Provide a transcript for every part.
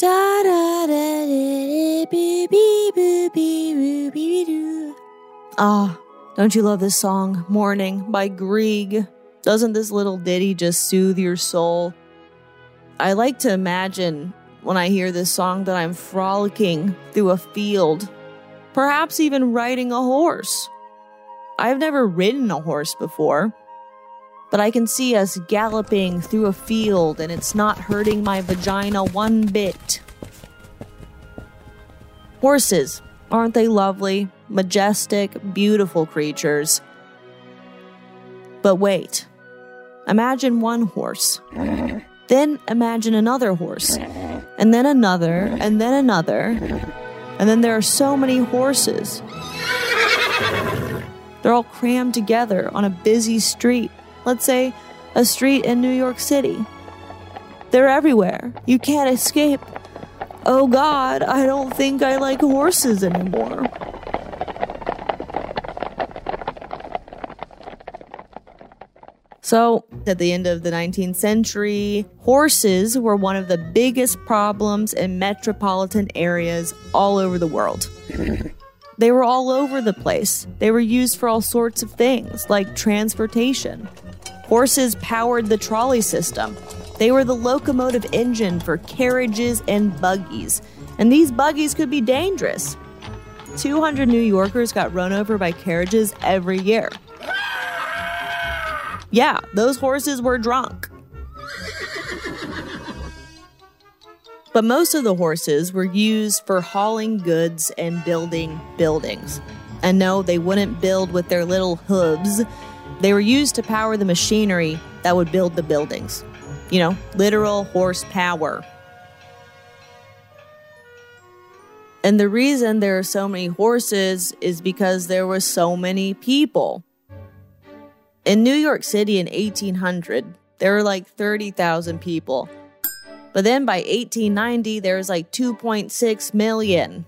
Da da da da doo. Ah, don't you love this song, Morning by Grieg? Doesn't this little ditty just soothe your soul? I like to imagine when I hear this song that I'm frolicking through a field, perhaps even riding a horse. I've never ridden a horse before, but I can see us galloping through a field and it's not hurting my vagina one bit. Horses, aren't they lovely, majestic, beautiful creatures? But wait. Imagine one horse. Then imagine another horse. And then another, and then another. And then there are so many horses. They're all crammed together on a busy street. Let's say a street in New York City. They're everywhere. You can't escape. Oh God, I don't think I like horses anymore. So, at the end of the 19th century, horses were one of the biggest problems in metropolitan areas all over the world. They were all over the place. They were used for all sorts of things, like transportation. Horses powered the trolley system. They were the locomotive engine for carriages and buggies, and these buggies could be dangerous. 200 New Yorkers got run over by carriages every year. Yeah, those horses were drunk. But most of the horses were used for hauling goods and building buildings. And no, they wouldn't build with their little hooves. They were used to power the machinery that would build the buildings. You know, literal horsepower. And the reason there are so many horses is because there were so many people. In New York City in 1800, there were like 30,000 people. But then by 1890, there was like 2.6 million.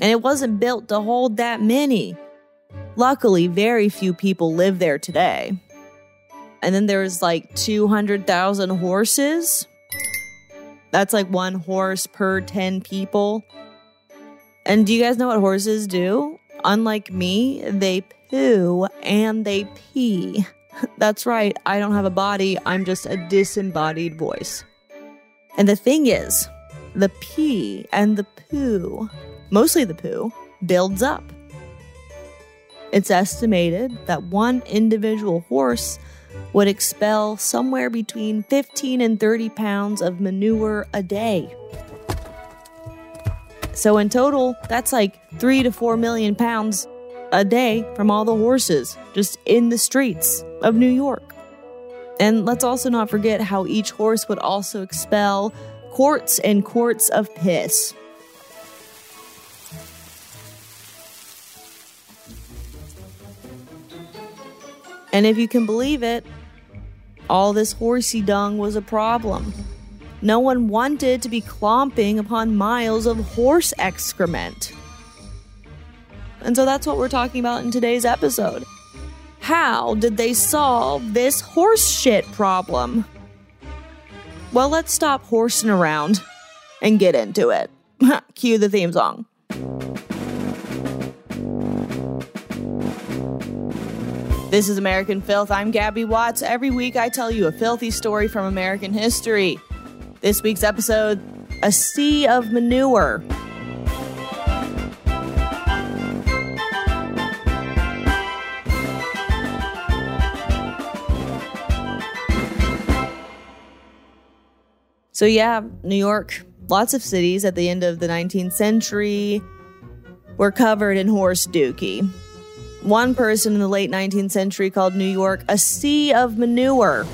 And it wasn't built to hold that many. Luckily, very few people live there today. And then there's like 200,000 horses. That's like one horse per 10 people. And do you guys know what horses do? Unlike me, they poo and they pee. That's right, I don't have a body, I'm just a disembodied voice. And the thing is, the pee and the poo, mostly the poo, builds up. It's estimated that one individual horse would expel somewhere between 15 and 30 pounds of manure a day. So, in total, that's like three to four million pounds a day from all the horses just in the streets of New York. And let's also not forget how each horse would also expel quarts and quarts of piss. And if you can believe it, all this horsey dung was a problem. No one wanted to be clomping upon miles of horse excrement. And so that's what we're talking about in today's episode. How did they solve this horse shit problem? Well, let's stop horsing around and get into it. Cue the theme song. This is American Filth. I'm Gabby Watts. Every week I tell you a filthy story from American history. This week's episode A Sea of Manure. So, yeah, New York, lots of cities at the end of the 19th century were covered in horse dookie. One person in the late 19th century called New York a sea of manure.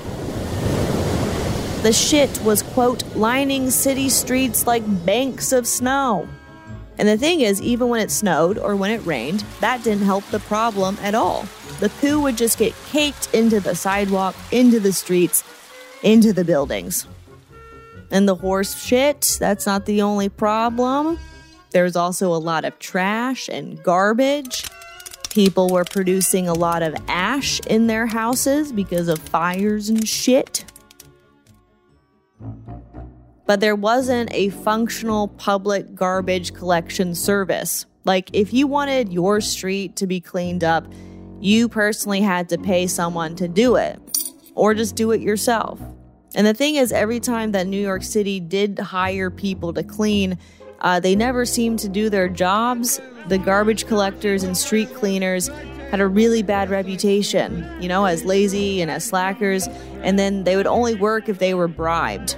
The shit was, quote, lining city streets like banks of snow. And the thing is, even when it snowed or when it rained, that didn't help the problem at all. The poo would just get caked into the sidewalk, into the streets, into the buildings. And the horse shit, that's not the only problem. There's also a lot of trash and garbage. People were producing a lot of ash in their houses because of fires and shit. But there wasn't a functional public garbage collection service. Like, if you wanted your street to be cleaned up, you personally had to pay someone to do it, or just do it yourself. And the thing is, every time that New York City did hire people to clean, uh, they never seemed to do their jobs. The garbage collectors and street cleaners had a really bad reputation, you know, as lazy and as slackers, and then they would only work if they were bribed.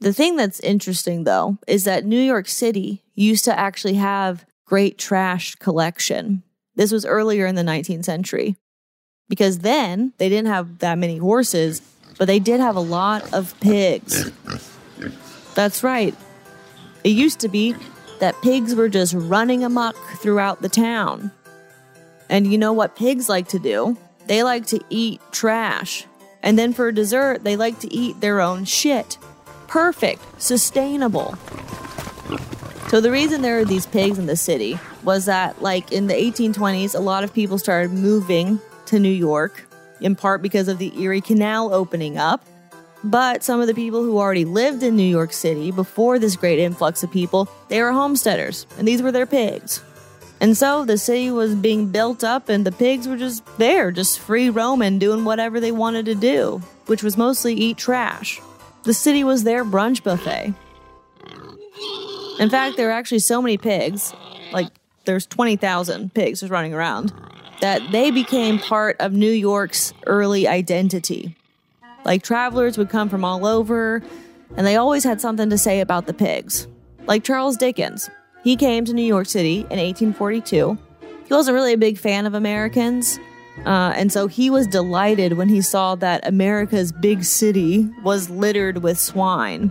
The thing that's interesting, though, is that New York City used to actually have great trash collection. This was earlier in the 19th century because then they didn't have that many horses, but they did have a lot of pigs. That's right. It used to be that pigs were just running amok throughout the town. And you know what pigs like to do? They like to eat trash. And then for dessert, they like to eat their own shit. Perfect, sustainable. So the reason there are these pigs in the city was that, like in the 1820s, a lot of people started moving to New York, in part because of the Erie Canal opening up. But some of the people who already lived in New York City before this great influx of people, they were homesteaders, and these were their pigs. And so the city was being built up, and the pigs were just there, just free roaming, doing whatever they wanted to do, which was mostly eat trash. The city was their brunch buffet. In fact, there are actually so many pigs, like there's 20,000 pigs just running around that they became part of New York's early identity. Like travelers would come from all over, and they always had something to say about the pigs. Like Charles Dickens. He came to New York City in 1842. He wasn't really a big fan of Americans, uh, and so he was delighted when he saw that America's big city was littered with swine.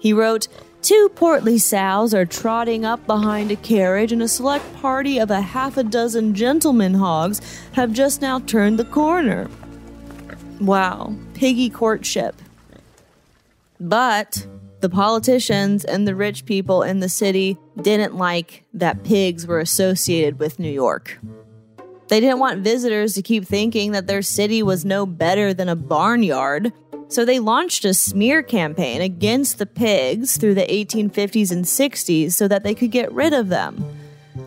He wrote, Two portly sows are trotting up behind a carriage, and a select party of a half a dozen gentlemen hogs have just now turned the corner. Wow, piggy courtship. But the politicians and the rich people in the city didn't like that pigs were associated with New York. They didn't want visitors to keep thinking that their city was no better than a barnyard. So they launched a smear campaign against the pigs through the 1850s and 60s so that they could get rid of them.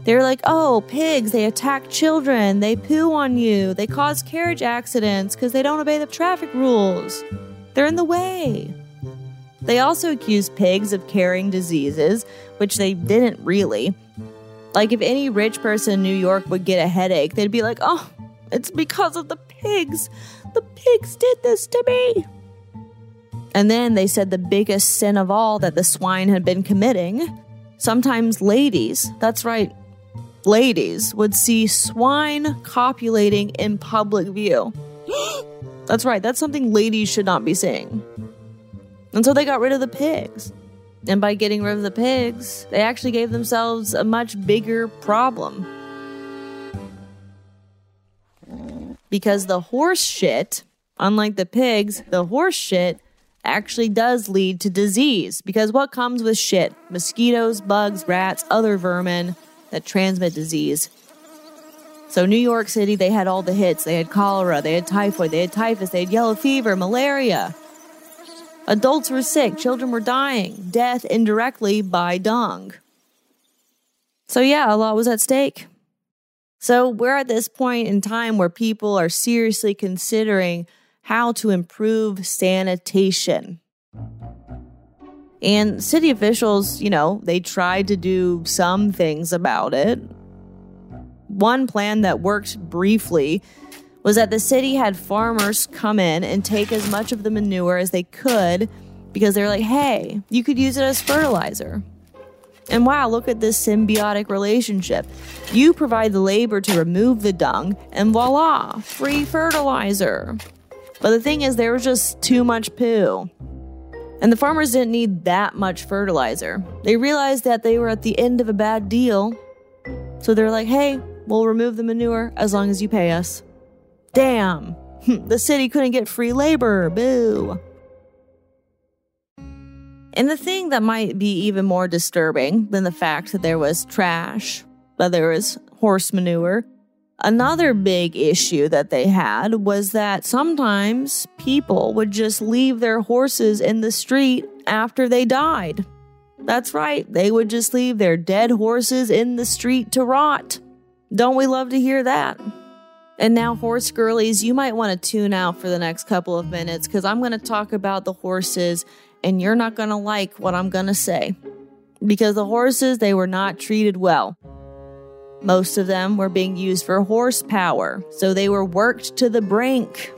They were like, oh, pigs, they attack children, they poo on you, they cause carriage accidents because they don't obey the traffic rules. They're in the way. They also accused pigs of carrying diseases, which they didn't really. Like, if any rich person in New York would get a headache, they'd be like, oh, it's because of the pigs. The pigs did this to me. And then they said the biggest sin of all that the swine had been committing. Sometimes ladies, that's right, ladies would see swine copulating in public view. that's right, that's something ladies should not be seeing. And so they got rid of the pigs. And by getting rid of the pigs, they actually gave themselves a much bigger problem. because the horse shit, unlike the pigs, the horse shit actually does lead to disease. Because what comes with shit? Mosquitoes, bugs, rats, other vermin that transmit disease. So, New York City, they had all the hits. They had cholera, they had typhoid, they had typhus, they had yellow fever, malaria. Adults were sick, children were dying, death indirectly by dung. So, yeah, a lot was at stake. So, we're at this point in time where people are seriously considering how to improve sanitation. And city officials, you know, they tried to do some things about it. One plan that worked briefly was that the city had farmers come in and take as much of the manure as they could because they're like, hey, you could use it as fertilizer. And wow, look at this symbiotic relationship. You provide the labor to remove the dung, and voila, free fertilizer. But the thing is, there was just too much poo. And the farmers didn't need that much fertilizer. They realized that they were at the end of a bad deal. So they're like, hey, We'll remove the manure as long as you pay us. Damn, the city couldn't get free labor. Boo. And the thing that might be even more disturbing than the fact that there was trash, that there was horse manure, another big issue that they had was that sometimes people would just leave their horses in the street after they died. That's right, they would just leave their dead horses in the street to rot. Don't we love to hear that? And now, horse girlies, you might want to tune out for the next couple of minutes because I'm going to talk about the horses and you're not going to like what I'm going to say. Because the horses, they were not treated well. Most of them were being used for horsepower, so they were worked to the brink.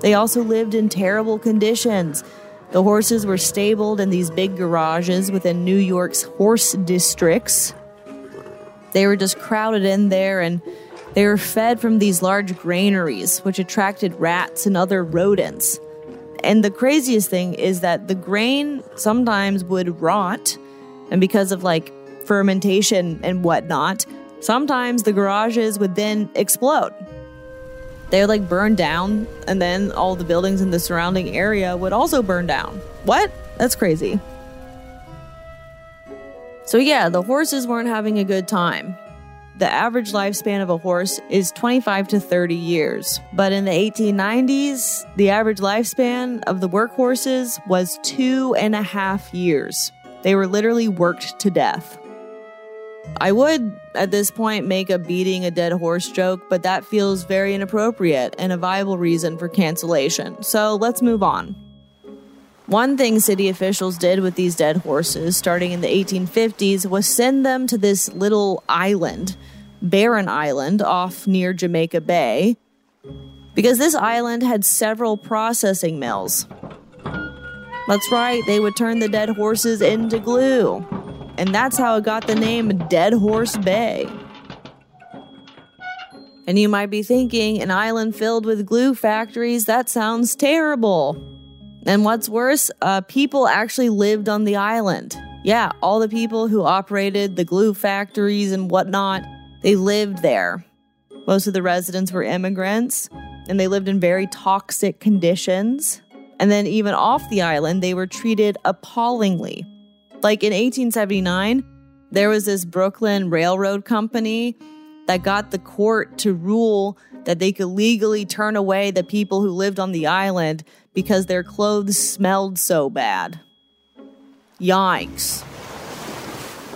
They also lived in terrible conditions. The horses were stabled in these big garages within New York's horse districts. They were just crowded in there and they were fed from these large granaries, which attracted rats and other rodents. And the craziest thing is that the grain sometimes would rot, and because of like fermentation and whatnot, sometimes the garages would then explode they would like burn down and then all the buildings in the surrounding area would also burn down. What? That's crazy. So, yeah, the horses weren't having a good time. The average lifespan of a horse is 25 to 30 years. But in the 1890s, the average lifespan of the workhorses was two and a half years. They were literally worked to death. I would, at this point, make a beating a dead horse joke, but that feels very inappropriate and a viable reason for cancellation. So let's move on. One thing city officials did with these dead horses starting in the 1850s was send them to this little island, Barren Island, off near Jamaica Bay, because this island had several processing mills. That's right, they would turn the dead horses into glue and that's how it got the name Dead Horse Bay. And you might be thinking, an island filled with glue factories, that sounds terrible. And what's worse, uh, people actually lived on the island. Yeah, all the people who operated the glue factories and whatnot, they lived there. Most of the residents were immigrants, and they lived in very toxic conditions. And then, even off the island, they were treated appallingly. Like in 1879, there was this Brooklyn Railroad Company that got the court to rule that they could legally turn away the people who lived on the island because their clothes smelled so bad. Yikes.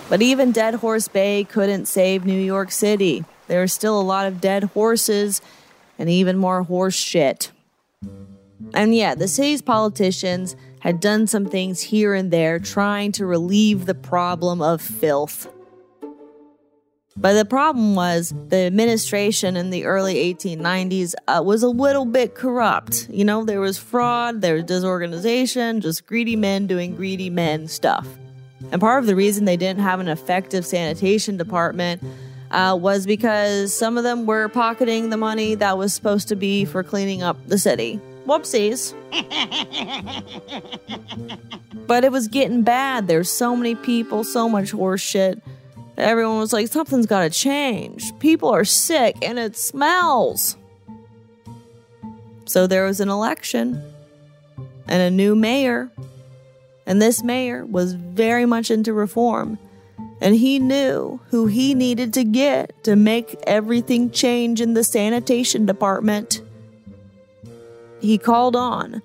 But even Dead Horse Bay couldn't save New York City. There are still a lot of dead horses and even more horse shit. And yeah, the city's politicians had done some things here and there trying to relieve the problem of filth. But the problem was the administration in the early 1890s uh, was a little bit corrupt. You know, there was fraud, there was disorganization, just greedy men doing greedy men stuff. And part of the reason they didn't have an effective sanitation department uh, was because some of them were pocketing the money that was supposed to be for cleaning up the city. Whoopsies. but it was getting bad. There's so many people, so much horse shit. Everyone was like, something's got to change. People are sick and it smells. So there was an election and a new mayor. And this mayor was very much into reform. And he knew who he needed to get to make everything change in the sanitation department. He called on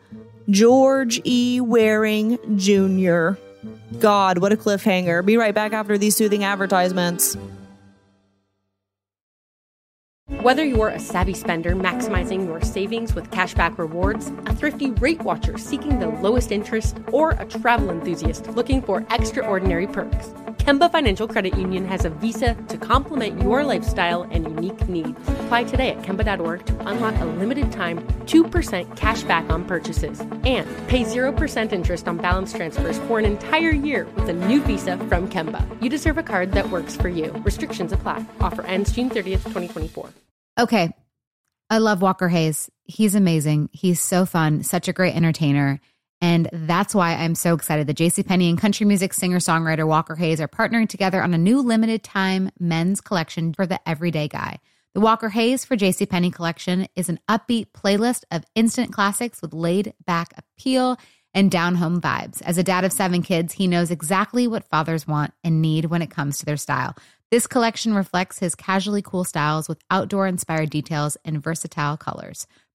George E. Waring Jr. God, what a cliffhanger. Be right back after these soothing advertisements. Whether you're a savvy spender maximizing your savings with cashback rewards, a thrifty rate watcher seeking the lowest interest, or a travel enthusiast looking for extraordinary perks, Kemba Financial Credit Union has a visa to complement your lifestyle and unique needs. Apply today at Kemba.org to unlock a limited time 2% cash back on purchases and pay 0% interest on balance transfers for an entire year with a new visa from Kemba. You deserve a card that works for you. Restrictions apply. Offer ends June 30th, 2024. Okay. I love Walker Hayes. He's amazing. He's so fun, such a great entertainer. And that's why I'm so excited that JCPenney and country music singer songwriter Walker Hayes are partnering together on a new limited time men's collection for the everyday guy. The Walker Hayes for JCPenney collection is an upbeat playlist of instant classics with laid back appeal and down home vibes. As a dad of seven kids, he knows exactly what fathers want and need when it comes to their style. This collection reflects his casually cool styles with outdoor inspired details and versatile colors.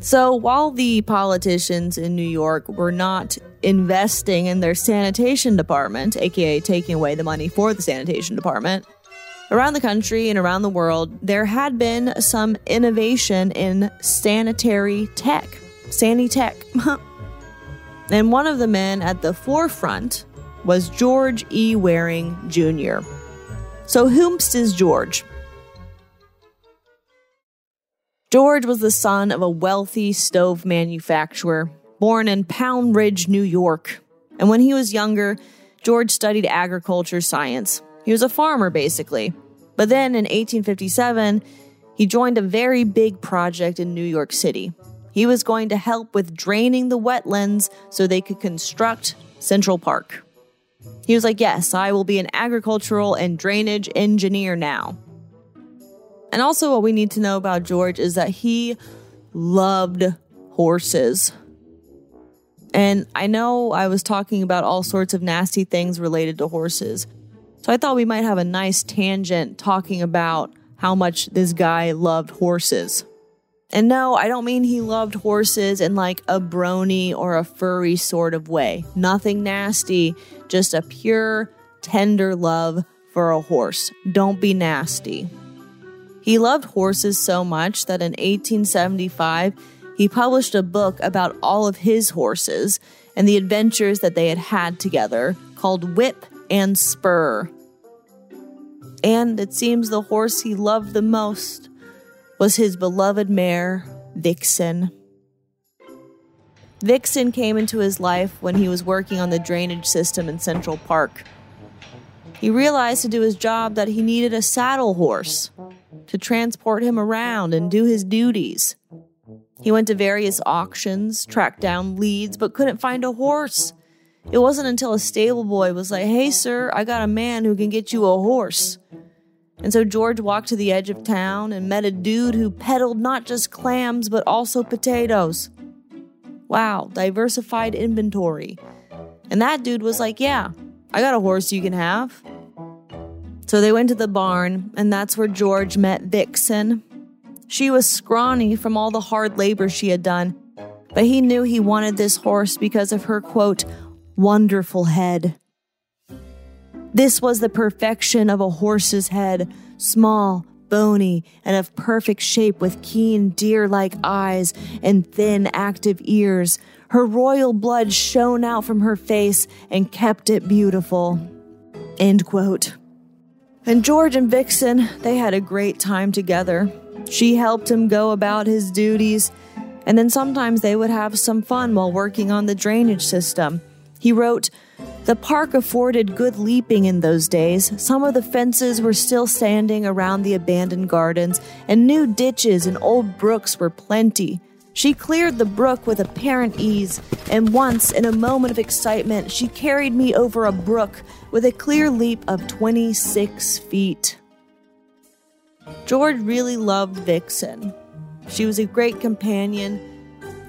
So while the politicians in New York were not investing in their sanitation department, aka taking away the money for the sanitation department, around the country and around the world, there had been some innovation in sanitary tech, Sandy Tech. and one of the men at the forefront was George E. Waring Jr. So, whomst is George? George was the son of a wealthy stove manufacturer born in Pound Ridge, New York. And when he was younger, George studied agriculture science. He was a farmer, basically. But then in 1857, he joined a very big project in New York City. He was going to help with draining the wetlands so they could construct Central Park. He was like, Yes, I will be an agricultural and drainage engineer now. And also, what we need to know about George is that he loved horses. And I know I was talking about all sorts of nasty things related to horses. So I thought we might have a nice tangent talking about how much this guy loved horses. And no, I don't mean he loved horses in like a brony or a furry sort of way. Nothing nasty, just a pure, tender love for a horse. Don't be nasty. He loved horses so much that in 1875, he published a book about all of his horses and the adventures that they had had together called Whip and Spur. And it seems the horse he loved the most was his beloved mare, Vixen. Vixen came into his life when he was working on the drainage system in Central Park. He realized to do his job that he needed a saddle horse to transport him around and do his duties. He went to various auctions, tracked down leads, but couldn't find a horse. It wasn't until a stable boy was like, Hey, sir, I got a man who can get you a horse. And so George walked to the edge of town and met a dude who peddled not just clams, but also potatoes. Wow, diversified inventory. And that dude was like, Yeah, I got a horse you can have. So they went to the barn, and that's where George met Vixen. She was scrawny from all the hard labor she had done, but he knew he wanted this horse because of her, quote, wonderful head. This was the perfection of a horse's head, small, bony, and of perfect shape with keen deer like eyes and thin, active ears. Her royal blood shone out from her face and kept it beautiful. End quote. And George and Vixen, they had a great time together. She helped him go about his duties, and then sometimes they would have some fun while working on the drainage system. He wrote, The park afforded good leaping in those days. Some of the fences were still standing around the abandoned gardens, and new ditches and old brooks were plenty. She cleared the brook with apparent ease, and once, in a moment of excitement, she carried me over a brook with a clear leap of 26 feet. George really loved Vixen. She was a great companion,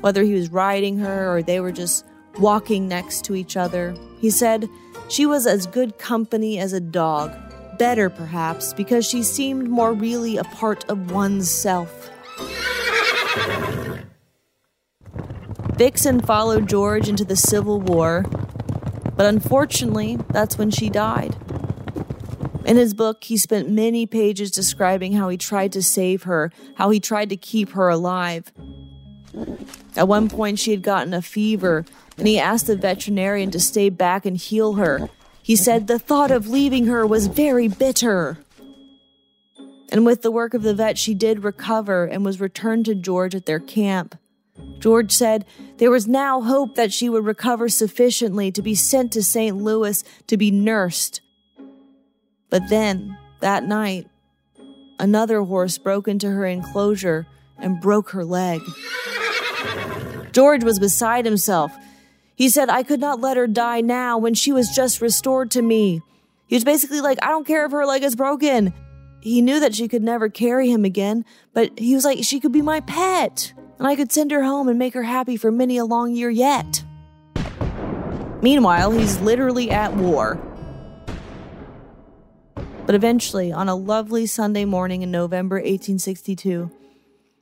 whether he was riding her or they were just walking next to each other. He said she was as good company as a dog, better perhaps, because she seemed more really a part of one's self. Vixen followed George into the Civil War, but unfortunately, that's when she died. In his book, he spent many pages describing how he tried to save her, how he tried to keep her alive. At one point, she had gotten a fever, and he asked the veterinarian to stay back and heal her. He said the thought of leaving her was very bitter. And with the work of the vet, she did recover and was returned to George at their camp. George said there was now hope that she would recover sufficiently to be sent to St. Louis to be nursed. But then, that night, another horse broke into her enclosure and broke her leg. George was beside himself. He said, I could not let her die now when she was just restored to me. He was basically like, I don't care if her leg is broken. He knew that she could never carry him again, but he was like, she could be my pet, and I could send her home and make her happy for many a long year yet. Meanwhile, he's literally at war. But eventually, on a lovely Sunday morning in November 1862,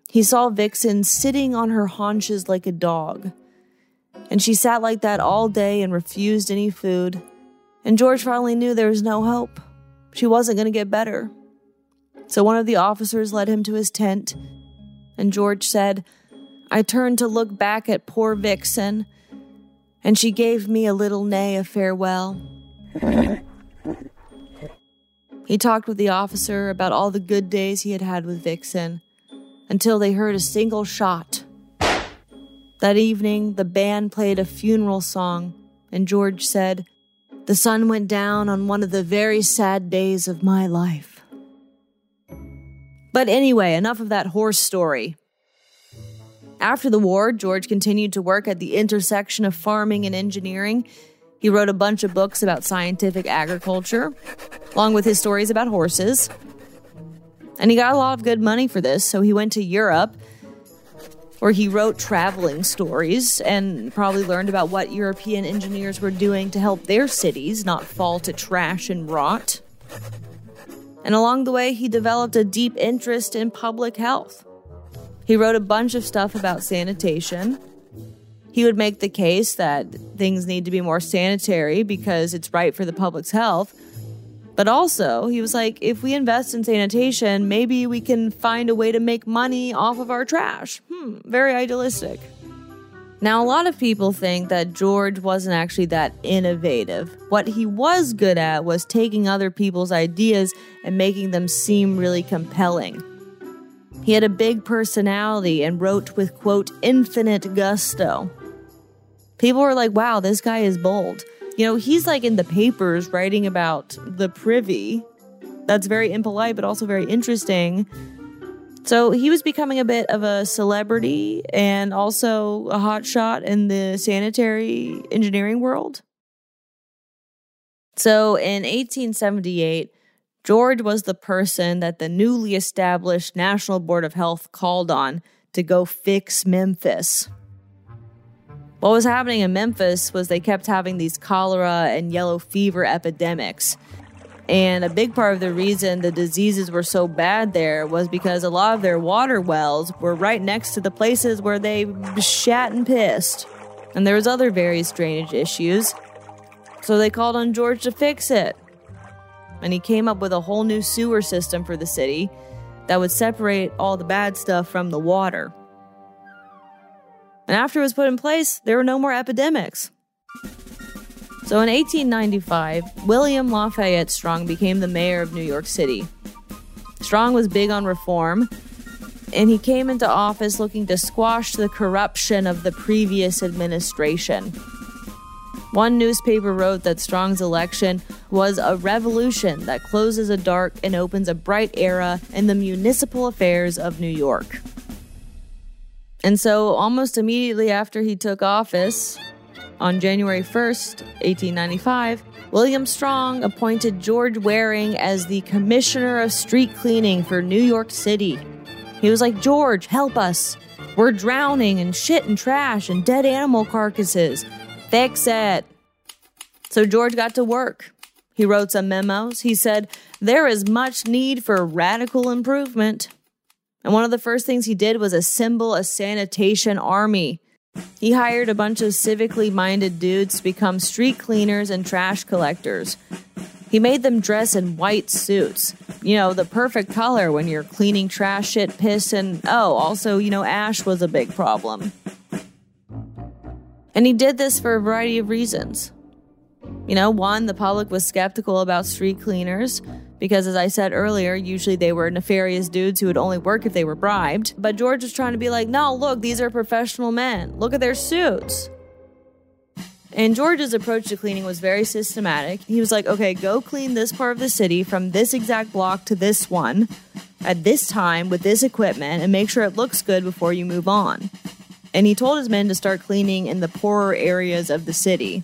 he saw Vixen sitting on her haunches like a dog. And she sat like that all day and refused any food. And George finally knew there was no hope. She wasn't going to get better. So one of the officers led him to his tent, and George said, I turned to look back at poor Vixen, and she gave me a little neigh of farewell. He talked with the officer about all the good days he had had with Vixen until they heard a single shot. That evening, the band played a funeral song, and George said, The sun went down on one of the very sad days of my life. But anyway, enough of that horse story. After the war, George continued to work at the intersection of farming and engineering he wrote a bunch of books about scientific agriculture, along with his stories about horses. And he got a lot of good money for this, so he went to Europe, where he wrote traveling stories and probably learned about what European engineers were doing to help their cities not fall to trash and rot. And along the way, he developed a deep interest in public health. He wrote a bunch of stuff about sanitation he would make the case that things need to be more sanitary because it's right for the public's health. But also, he was like, if we invest in sanitation, maybe we can find a way to make money off of our trash. Hmm, very idealistic. Now, a lot of people think that George wasn't actually that innovative. What he was good at was taking other people's ideas and making them seem really compelling. He had a big personality and wrote with, quote, infinite gusto people were like, wow, this guy is bold. You know, he's like in the papers writing about the privy. That's very impolite, but also very interesting. So he was becoming a bit of a celebrity and also a hotshot in the sanitary engineering world. So in 1878, George was the person that the newly established National Board of Health called on to go fix Memphis. What was happening in Memphis was they kept having these cholera and yellow fever epidemics. And a big part of the reason the diseases were so bad there was because a lot of their water wells were right next to the places where they shat and pissed. And there was other various drainage issues. So they called on George to fix it. And he came up with a whole new sewer system for the city that would separate all the bad stuff from the water. And after it was put in place, there were no more epidemics. So in 1895, William Lafayette Strong became the mayor of New York City. Strong was big on reform, and he came into office looking to squash the corruption of the previous administration. One newspaper wrote that Strong's election was a revolution that closes a dark and opens a bright era in the municipal affairs of New York. And so, almost immediately after he took office, on January 1st, 1895, William Strong appointed George Waring as the Commissioner of Street Cleaning for New York City. He was like, George, help us. We're drowning in shit and trash and dead animal carcasses. Fix it. So George got to work. He wrote some memos. He said, There is much need for radical improvement. And one of the first things he did was assemble a sanitation army. He hired a bunch of civically minded dudes to become street cleaners and trash collectors. He made them dress in white suits. You know, the perfect color when you're cleaning trash, shit, piss, and oh, also, you know, ash was a big problem. And he did this for a variety of reasons. You know, one, the public was skeptical about street cleaners because, as I said earlier, usually they were nefarious dudes who would only work if they were bribed. But George was trying to be like, no, look, these are professional men. Look at their suits. And George's approach to cleaning was very systematic. He was like, okay, go clean this part of the city from this exact block to this one at this time with this equipment and make sure it looks good before you move on. And he told his men to start cleaning in the poorer areas of the city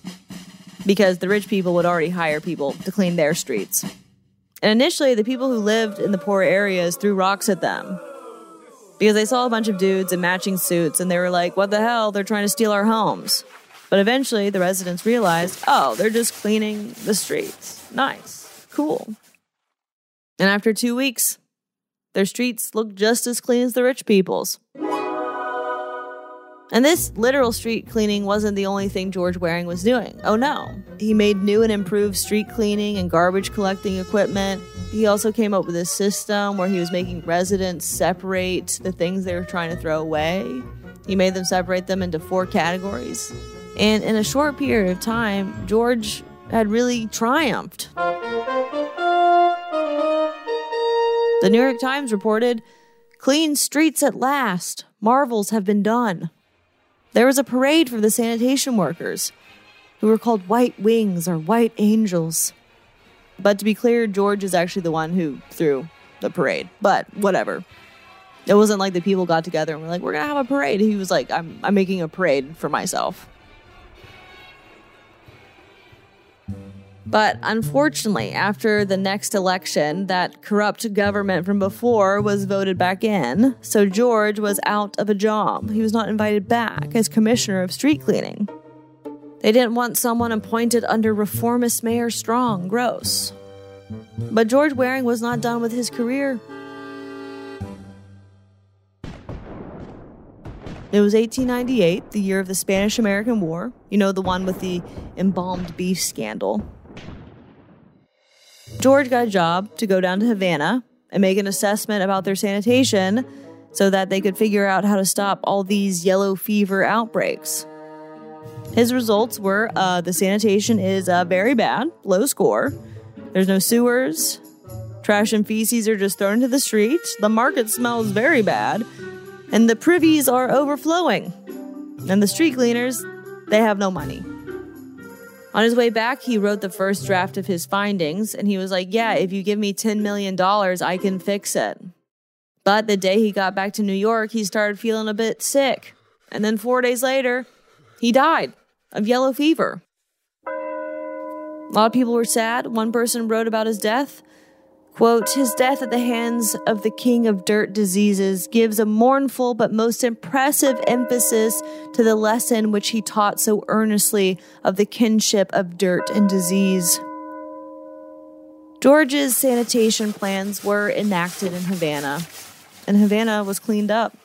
because the rich people would already hire people to clean their streets. And initially, the people who lived in the poor areas threw rocks at them because they saw a bunch of dudes in matching suits and they were like, what the hell? They're trying to steal our homes. But eventually, the residents realized, oh, they're just cleaning the streets. Nice. Cool. And after two weeks, their streets looked just as clean as the rich people's. And this literal street cleaning wasn't the only thing George Waring was doing. Oh no. He made new and improved street cleaning and garbage collecting equipment. He also came up with a system where he was making residents separate the things they were trying to throw away. He made them separate them into four categories. And in a short period of time, George had really triumphed. The New York Times reported Clean streets at last. Marvels have been done. There was a parade for the sanitation workers, who were called White Wings or White Angels. But to be clear, George is actually the one who threw the parade. But whatever. It wasn't like the people got together and were like, we're going to have a parade. He was like, I'm, I'm making a parade for myself. But unfortunately, after the next election, that corrupt government from before was voted back in, so George was out of a job. He was not invited back as commissioner of street cleaning. They didn't want someone appointed under reformist Mayor Strong, gross. But George Waring was not done with his career. It was 1898, the year of the Spanish American War. You know, the one with the embalmed beef scandal. George got a job to go down to Havana and make an assessment about their sanitation so that they could figure out how to stop all these yellow fever outbreaks. His results were uh, the sanitation is uh, very bad, low score. There's no sewers. Trash and feces are just thrown into the street. The market smells very bad. And the privies are overflowing. And the street cleaners, they have no money. On his way back, he wrote the first draft of his findings, and he was like, Yeah, if you give me $10 million, I can fix it. But the day he got back to New York, he started feeling a bit sick. And then four days later, he died of yellow fever. A lot of people were sad. One person wrote about his death. Quote, his death at the hands of the king of dirt diseases gives a mournful but most impressive emphasis to the lesson which he taught so earnestly of the kinship of dirt and disease. George's sanitation plans were enacted in Havana, and Havana was cleaned up.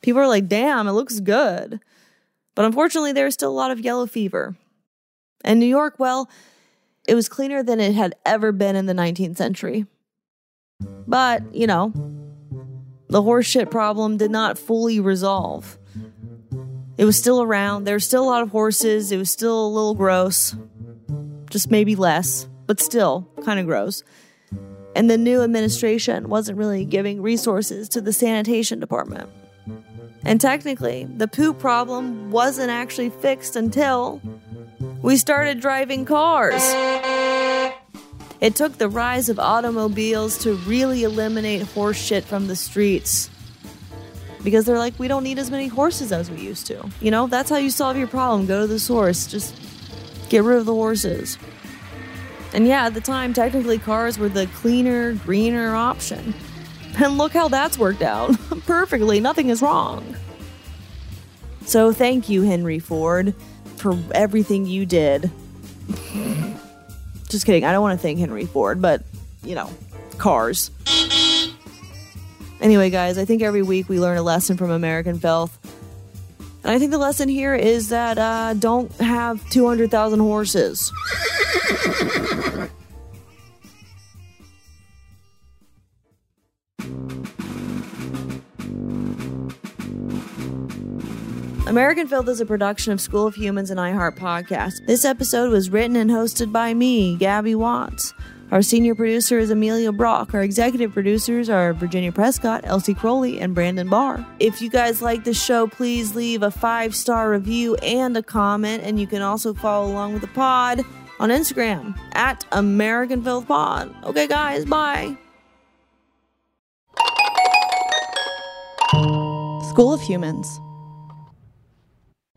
People were like, damn, it looks good. But unfortunately, there is still a lot of yellow fever. And New York, well, it was cleaner than it had ever been in the 19th century. But, you know, the horseshit problem did not fully resolve. It was still around. There were still a lot of horses. It was still a little gross. Just maybe less, but still kind of gross. And the new administration wasn't really giving resources to the sanitation department. And technically, the poop problem wasn't actually fixed until we started driving cars. It took the rise of automobiles to really eliminate horse shit from the streets because they're like, we don't need as many horses as we used to. You know, that's how you solve your problem. Go to the source, just get rid of the horses. And yeah, at the time, technically, cars were the cleaner, greener option. And look how that's worked out. Perfectly, nothing is wrong. So thank you, Henry Ford, for everything you did. Just kidding. I don't want to thank Henry Ford, but, you know, cars. Anyway, guys, I think every week we learn a lesson from American Filth. And I think the lesson here is that uh, don't have 200,000 horses. American Filth is a production of School of Humans and iHeart Podcast. This episode was written and hosted by me, Gabby Watts. Our senior producer is Amelia Brock. Our executive producers are Virginia Prescott, Elsie Crowley, and Brandon Barr. If you guys like the show, please leave a five star review and a comment. And you can also follow along with the pod on Instagram at American Filth Pod. Okay, guys, bye. School of Humans.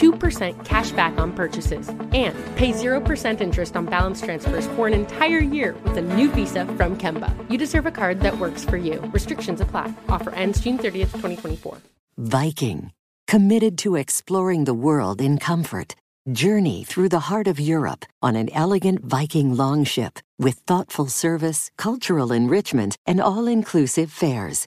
2% cash back on purchases and pay 0% interest on balance transfers for an entire year with a new visa from Kemba. You deserve a card that works for you. Restrictions apply. Offer ends June 30th, 2024. Viking, committed to exploring the world in comfort. Journey through the heart of Europe on an elegant Viking longship with thoughtful service, cultural enrichment, and all inclusive fares.